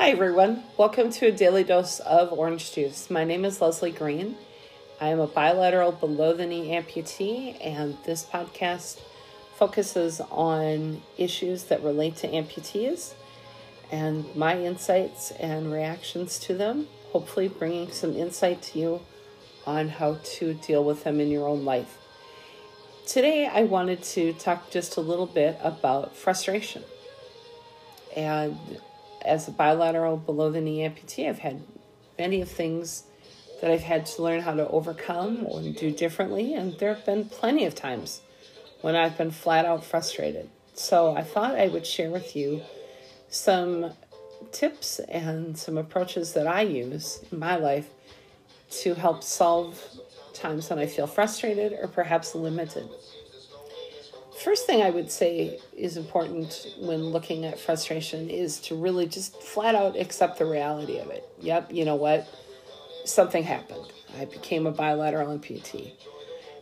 Hi, everyone. Welcome to a daily dose of orange juice. My name is Leslie Green. I am a bilateral below the knee amputee, and this podcast focuses on issues that relate to amputees and my insights and reactions to them, hopefully, bringing some insight to you on how to deal with them in your own life. Today, I wanted to talk just a little bit about frustration. And as a bilateral below the knee amputee, I've had many of things that I've had to learn how to overcome or do differently, and there have been plenty of times when I've been flat out frustrated. So I thought I would share with you some tips and some approaches that I use in my life to help solve times when I feel frustrated or perhaps limited. First thing I would say is important when looking at frustration is to really just flat out accept the reality of it. Yep, you know what? Something happened. I became a bilateral amputee.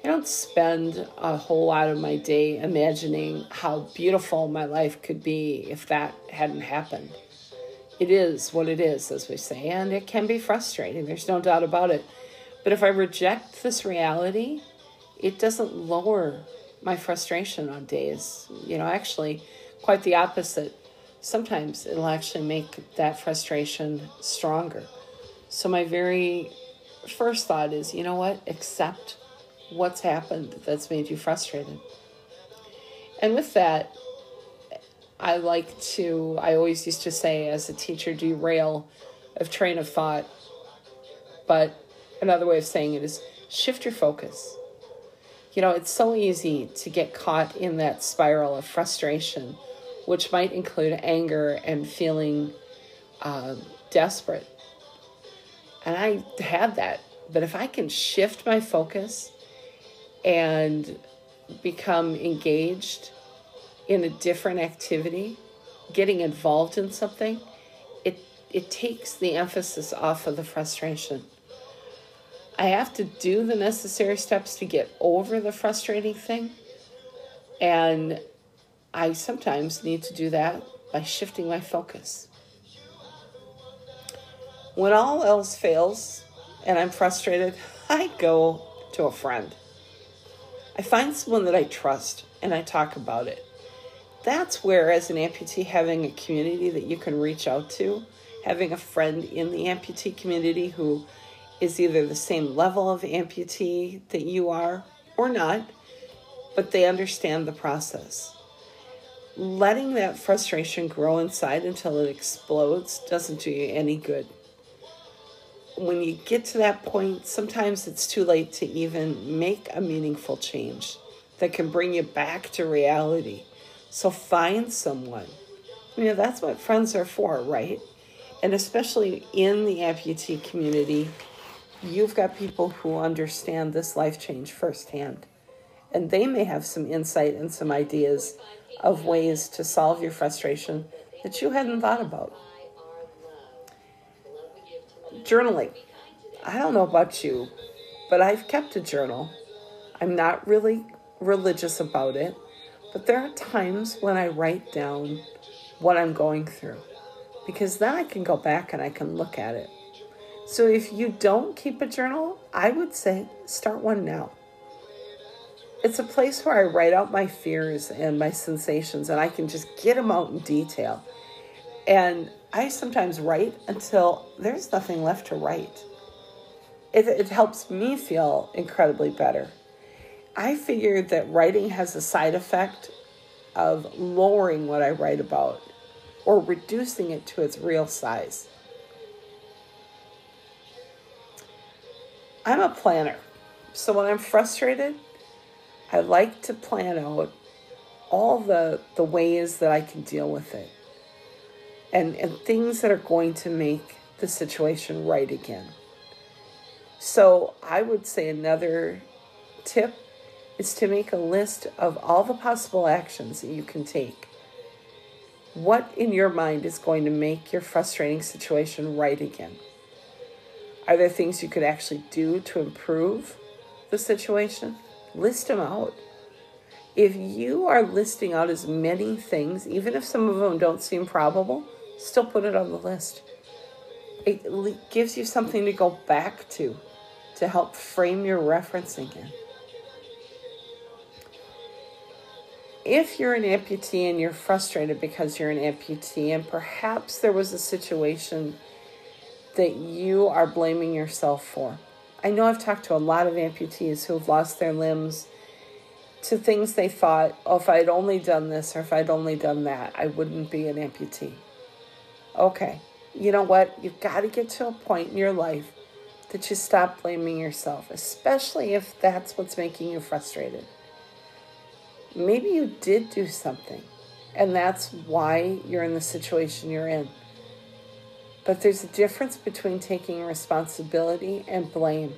I don't spend a whole lot of my day imagining how beautiful my life could be if that hadn't happened. It is what it is, as we say, and it can be frustrating. There's no doubt about it. But if I reject this reality, it doesn't lower my frustration on days. You know, actually, quite the opposite. Sometimes it'll actually make that frustration stronger. So, my very first thought is you know what? Accept what's happened that's made you frustrated. And with that, I like to, I always used to say as a teacher, derail of train of thought. But another way of saying it is shift your focus. You know, it's so easy to get caught in that spiral of frustration, which might include anger and feeling uh, desperate. And I had that. But if I can shift my focus and become engaged in a different activity, getting involved in something, it it takes the emphasis off of the frustration. I have to do the necessary steps to get over the frustrating thing. And I sometimes need to do that by shifting my focus. When all else fails and I'm frustrated, I go to a friend. I find someone that I trust and I talk about it. That's where, as an amputee, having a community that you can reach out to, having a friend in the amputee community who is either the same level of amputee that you are or not, but they understand the process. Letting that frustration grow inside until it explodes doesn't do you any good. When you get to that point, sometimes it's too late to even make a meaningful change that can bring you back to reality. So find someone. You know, that's what friends are for, right? And especially in the amputee community, you've got people who understand this life change firsthand. And they may have some insight and some ideas of ways to solve your frustration that you hadn't thought about. Journaling. I don't know about you, but I've kept a journal. I'm not really religious about it, but there are times when I write down what I'm going through because then I can go back and I can look at it so if you don't keep a journal, I would say start one now. It's a place where I write out my fears and my sensations and I can just get them out in detail. And I sometimes write until there's nothing left to write. It, it helps me feel incredibly better. I figured that writing has a side effect of lowering what I write about or reducing it to its real size. I'm a planner. So when I'm frustrated, I like to plan out all the the ways that I can deal with it. And and things that are going to make the situation right again. So I would say another tip is to make a list of all the possible actions that you can take. What in your mind is going to make your frustrating situation right again? Are there things you could actually do to improve the situation? List them out. If you are listing out as many things, even if some of them don't seem probable, still put it on the list. It gives you something to go back to to help frame your referencing in. If you're an amputee and you're frustrated because you're an amputee, and perhaps there was a situation that you are blaming yourself for. I know I've talked to a lot of amputees who have lost their limbs to things they thought, oh, if I'd only done this or if I'd only done that, I wouldn't be an amputee. Okay, you know what? You've got to get to a point in your life that you stop blaming yourself, especially if that's what's making you frustrated. Maybe you did do something, and that's why you're in the situation you're in. But there's a difference between taking responsibility and blame.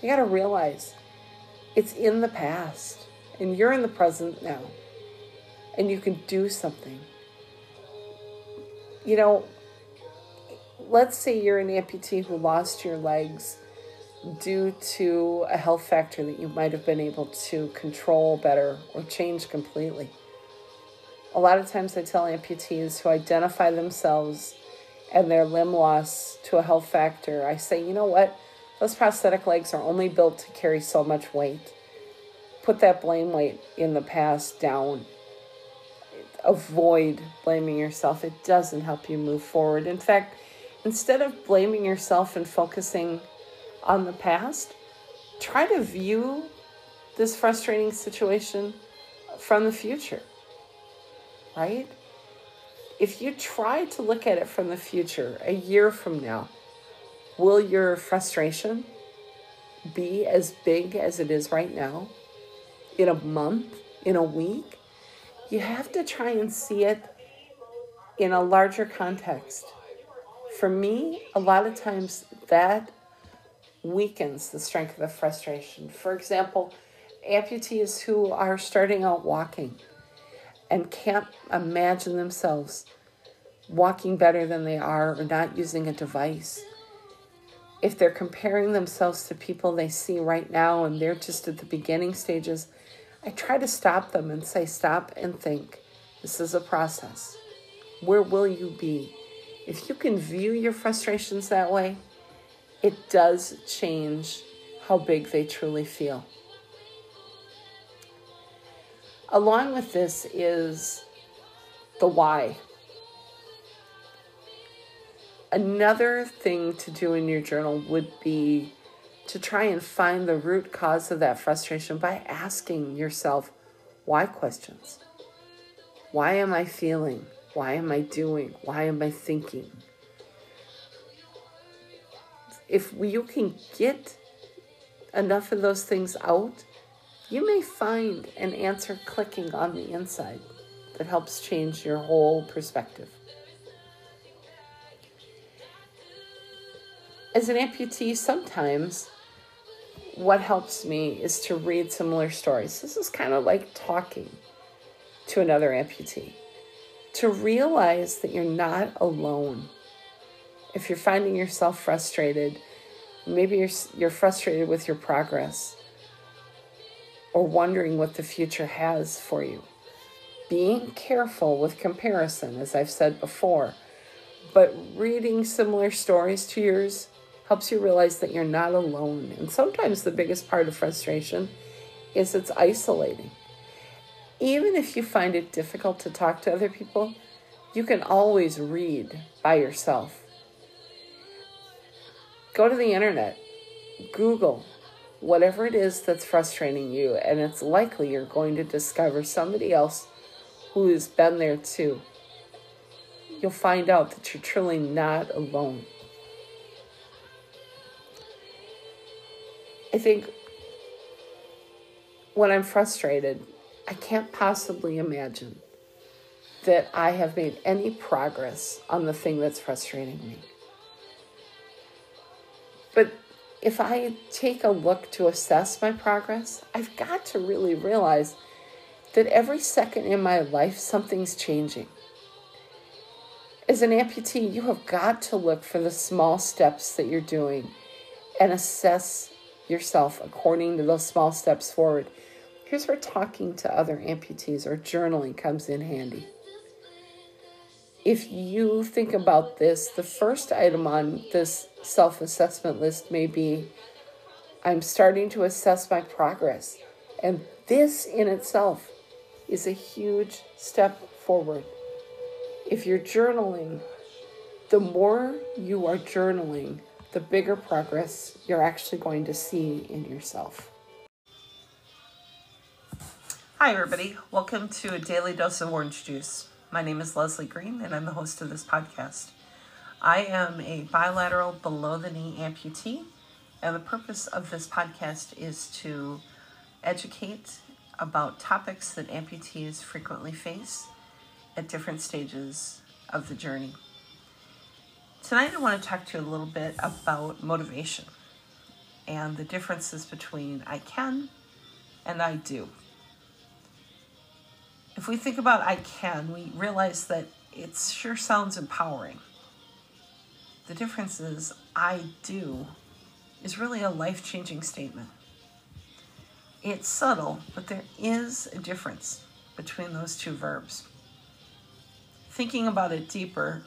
You got to realize it's in the past, and you're in the present now, and you can do something. You know, let's say you're an amputee who lost your legs due to a health factor that you might have been able to control better or change completely. A lot of times I tell amputees who identify themselves and their limb loss to a health factor, I say, you know what? Those prosthetic legs are only built to carry so much weight. Put that blame weight in the past down. Avoid blaming yourself. It doesn't help you move forward. In fact, instead of blaming yourself and focusing on the past, try to view this frustrating situation from the future, right? If you try to look at it from the future, a year from now, will your frustration be as big as it is right now? In a month? In a week? You have to try and see it in a larger context for me, a lot of times that weakens the strength of the frustration. For example, amputees who are starting out walking and can't imagine themselves walking better than they are or not using a device. If they're comparing themselves to people they see right now and they're just at the beginning stages, I try to stop them and say, Stop and think. This is a process. Where will you be if you can view your frustrations that way, it does change how big they truly feel. Along with this is the why. Another thing to do in your journal would be to try and find the root cause of that frustration by asking yourself why questions. Why am I feeling? Why am I doing? Why am I thinking? If you can get enough of those things out, you may find an answer clicking on the inside that helps change your whole perspective. As an amputee, sometimes what helps me is to read similar stories. This is kind of like talking to another amputee to realize that you're not alone. If you're finding yourself frustrated, maybe you're, you're frustrated with your progress or wondering what the future has for you. Being careful with comparison, as I've said before, but reading similar stories to yours helps you realize that you're not alone. And sometimes the biggest part of frustration is it's isolating even if you find it difficult to talk to other people, you can always read by yourself. Go to the internet, Google whatever it is that's frustrating you, and it's likely you're going to discover somebody else who has been there too. You'll find out that you're truly not alone. I think when I'm frustrated, I can't possibly imagine that I have made any progress on the thing that's frustrating me. But if I take a look to assess my progress, I've got to really realize that every second in my life, something's changing. As an amputee, you have got to look for the small steps that you're doing and assess yourself according to those small steps forward. Here's where talking to other amputees or journaling comes in handy. If you think about this, the first item on this self assessment list may be I'm starting to assess my progress. And this in itself is a huge step forward. If you're journaling, the more you are journaling, the bigger progress you're actually going to see in yourself. Hi, everybody. Welcome to a daily dose of orange juice. My name is Leslie Green, and I'm the host of this podcast. I am a bilateral below the knee amputee, and the purpose of this podcast is to educate about topics that amputees frequently face at different stages of the journey. Tonight, I want to talk to you a little bit about motivation and the differences between I can and I do if we think about I can, we realize that it sure sounds empowering. The difference is I do is really a life changing statement. It's subtle, but there is a difference between those two verbs. Thinking about it deeper,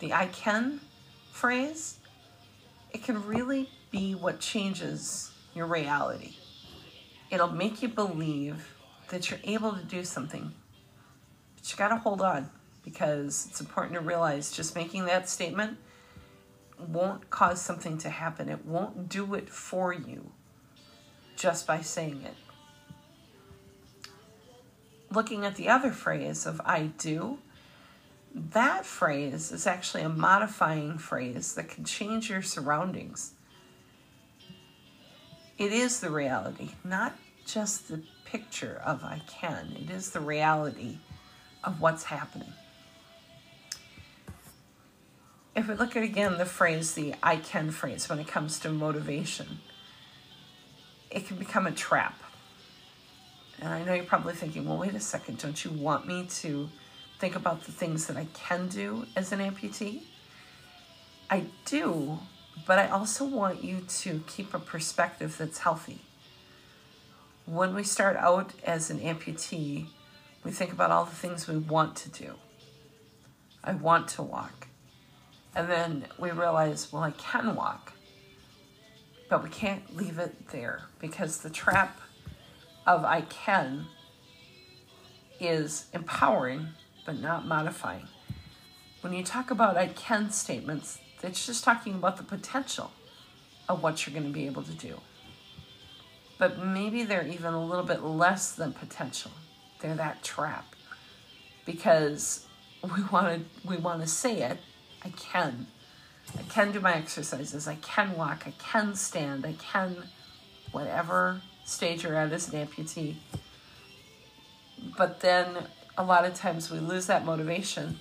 the I can phrase, it can really be what changes your reality. It'll make you believe that you're able to do something but you got to hold on because it's important to realize just making that statement won't cause something to happen. It won't do it for you just by saying it. Looking at the other phrase of I do, that phrase is actually a modifying phrase that can change your surroundings. It is the reality, not just the picture of I can. It is the reality of what's happening. If we look at again the phrase, the I can phrase, when it comes to motivation, it can become a trap. And I know you're probably thinking, well, wait a second, don't you want me to think about the things that I can do as an amputee? I do, but I also want you to keep a perspective that's healthy. When we start out as an amputee, we think about all the things we want to do. I want to walk. And then we realize, well, I can walk. But we can't leave it there because the trap of I can is empowering but not modifying. When you talk about I can statements, it's just talking about the potential of what you're going to be able to do. But maybe they're even a little bit less than potential they're that trap because we want to we want to say it. I can. I can do my exercises. I can walk. I can stand. I can whatever stage you're at as an amputee. But then a lot of times we lose that motivation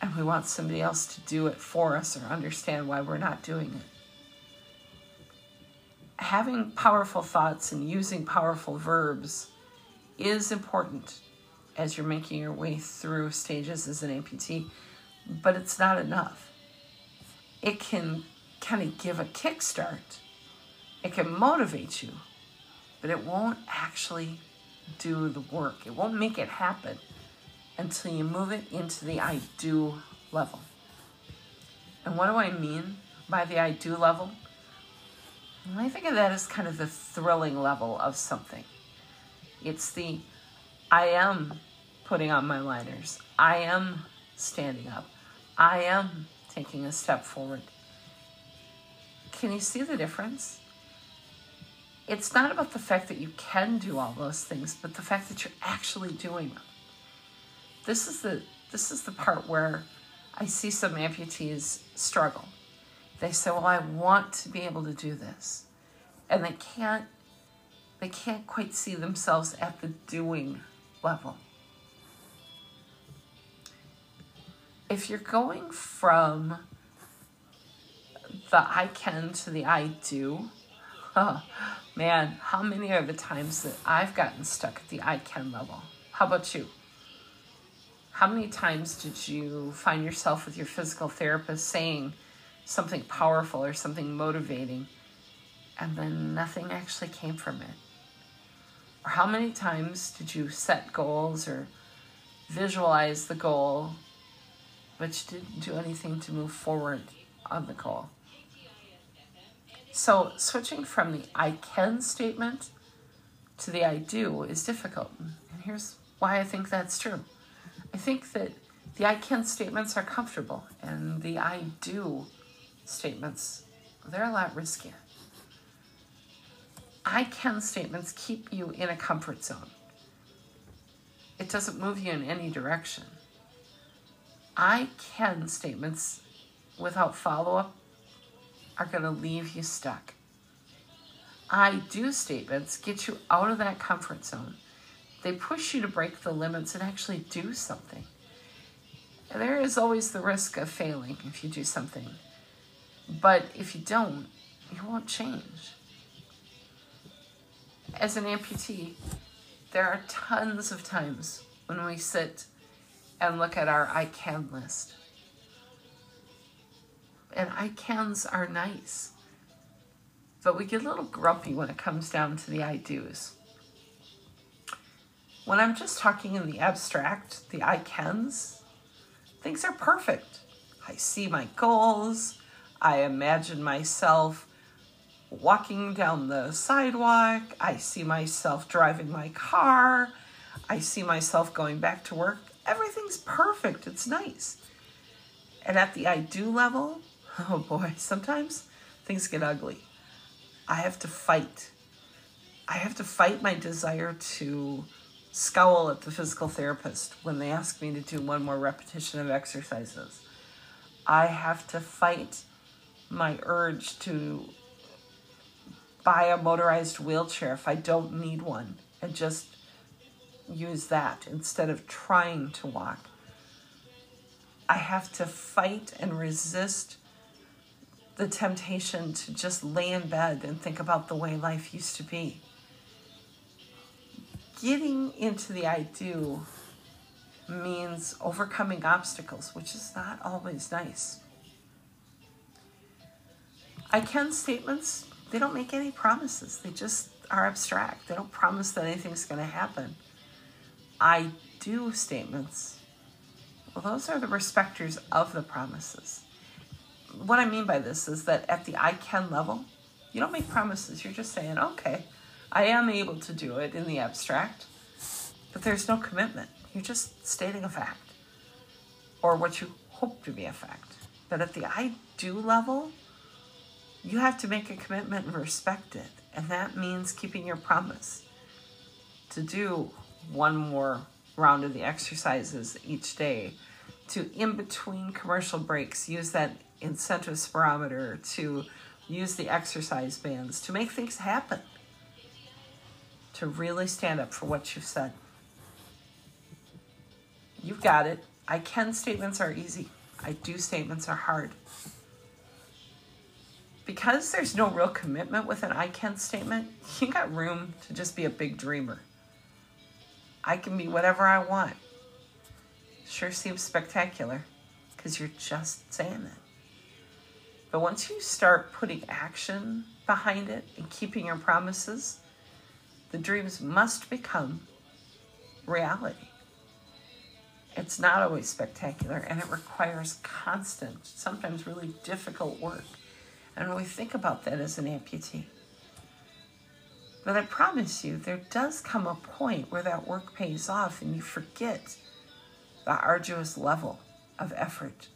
and we want somebody else to do it for us or understand why we're not doing it. Having powerful thoughts and using powerful verbs is important as you're making your way through stages as an amputee, but it's not enough. It can kind of give a kickstart, it can motivate you, but it won't actually do the work. It won't make it happen until you move it into the I do level. And what do I mean by the I do level? I think of that as kind of the thrilling level of something. It's the I am putting on my liners. I am standing up. I am taking a step forward. Can you see the difference? It's not about the fact that you can do all those things, but the fact that you're actually doing them. This is the this is the part where I see some amputees struggle. They say, "Well, I want to be able to do this." And they can't they can't quite see themselves at the doing level. If you're going from the I can to the I do, oh, man, how many are the times that I've gotten stuck at the I can level? How about you? How many times did you find yourself with your physical therapist saying something powerful or something motivating, and then nothing actually came from it? Or how many times did you set goals or visualize the goal but you didn't do anything to move forward on the goal. So, switching from the I can statement to the I do is difficult. And here's why I think that's true. I think that the I can statements are comfortable, and the I do statements, they're a lot riskier. I can statements keep you in a comfort zone. It doesn't move you in any direction. I can statements without follow up are going to leave you stuck. I do statements get you out of that comfort zone. They push you to break the limits and actually do something. And there is always the risk of failing if you do something. But if you don't, you won't change. As an amputee, there are tons of times when we sit and look at our I can list. And I cans are nice. But we get a little grumpy when it comes down to the I do's. When I'm just talking in the abstract, the I cans, things are perfect. I see my goals. I imagine myself walking down the sidewalk. I see myself driving my car. I see myself going back to work. Everything's perfect. It's nice. And at the I do level, oh boy, sometimes things get ugly. I have to fight. I have to fight my desire to scowl at the physical therapist when they ask me to do one more repetition of exercises. I have to fight my urge to buy a motorized wheelchair if I don't need one and just use that instead of trying to walk. I have to fight and resist the temptation to just lay in bed and think about the way life used to be. Getting into the I do means overcoming obstacles, which is not always nice. I can statements, they don't make any promises. They just are abstract. They don't promise that anything's going to happen. I do statements, well, those are the respecters of the promises what I mean by this is that at the I can level, you don't make promises. You're just saying, okay, I am able to do it in the abstract, but there's no commitment. You're just stating a fact or what you hope to be a fact. But at the I do level, you have to make a commitment and respect it. And that means keeping your promise to do one more round of the exercises each day, to in between commercial breaks, use that incentive spirometer, to use the exercise bands, to make things happen, to really stand up for what you've said. You've got it. I can statements are easy. I do statements are hard. Because there's no real commitment with an I can statement, you got room to just be a big dreamer. I can be whatever I want. Sure seems spectacular because you're just saying it. But once you start putting action behind it and keeping your promises, the dreams must become reality. It's not always spectacular and it requires constant, sometimes really difficult work. And we think about that as an amputee, but I promise you, there does come a point where that work pays off and you forget the arduous level of effort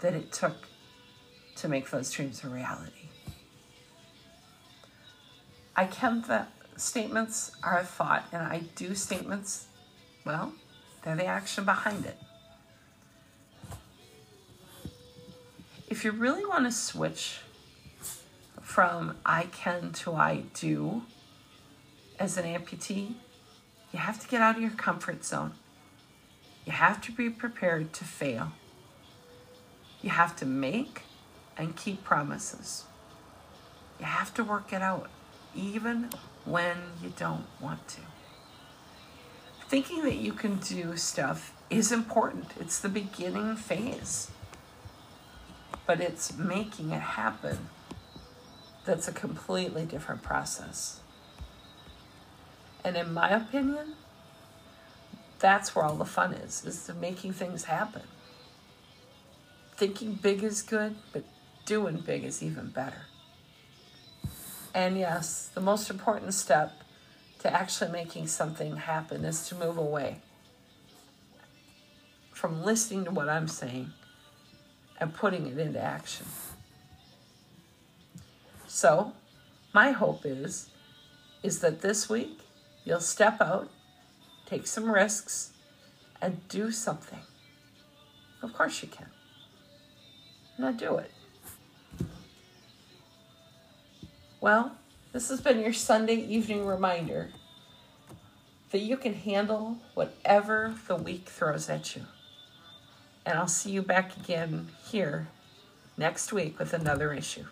that it took to make those dreams a reality. I can the statements are a thought, and I do statements, well, they're the action behind it. If you really want to switch from I can to I do as an amputee, you have to get out of your comfort zone. You have to be prepared to fail. You have to make and keep promises. You have to work it out, even when you don't want to. Thinking that you can do stuff is important, it's the beginning phase. But it's making it happen that's a completely different process. And in my opinion, that's where all the fun is, is the making things happen. thinking big is good, but doing big is even better. And yes, the most important step to actually making something happen is to move away from listening to what I'm saying and putting it into action. So, my hope is is that this week you'll step out, take some risks, and do something. Of course you can. Now do it. Well, this has been your Sunday evening reminder that you can handle whatever the week throws at you. And I'll see you back again here next week with another issue.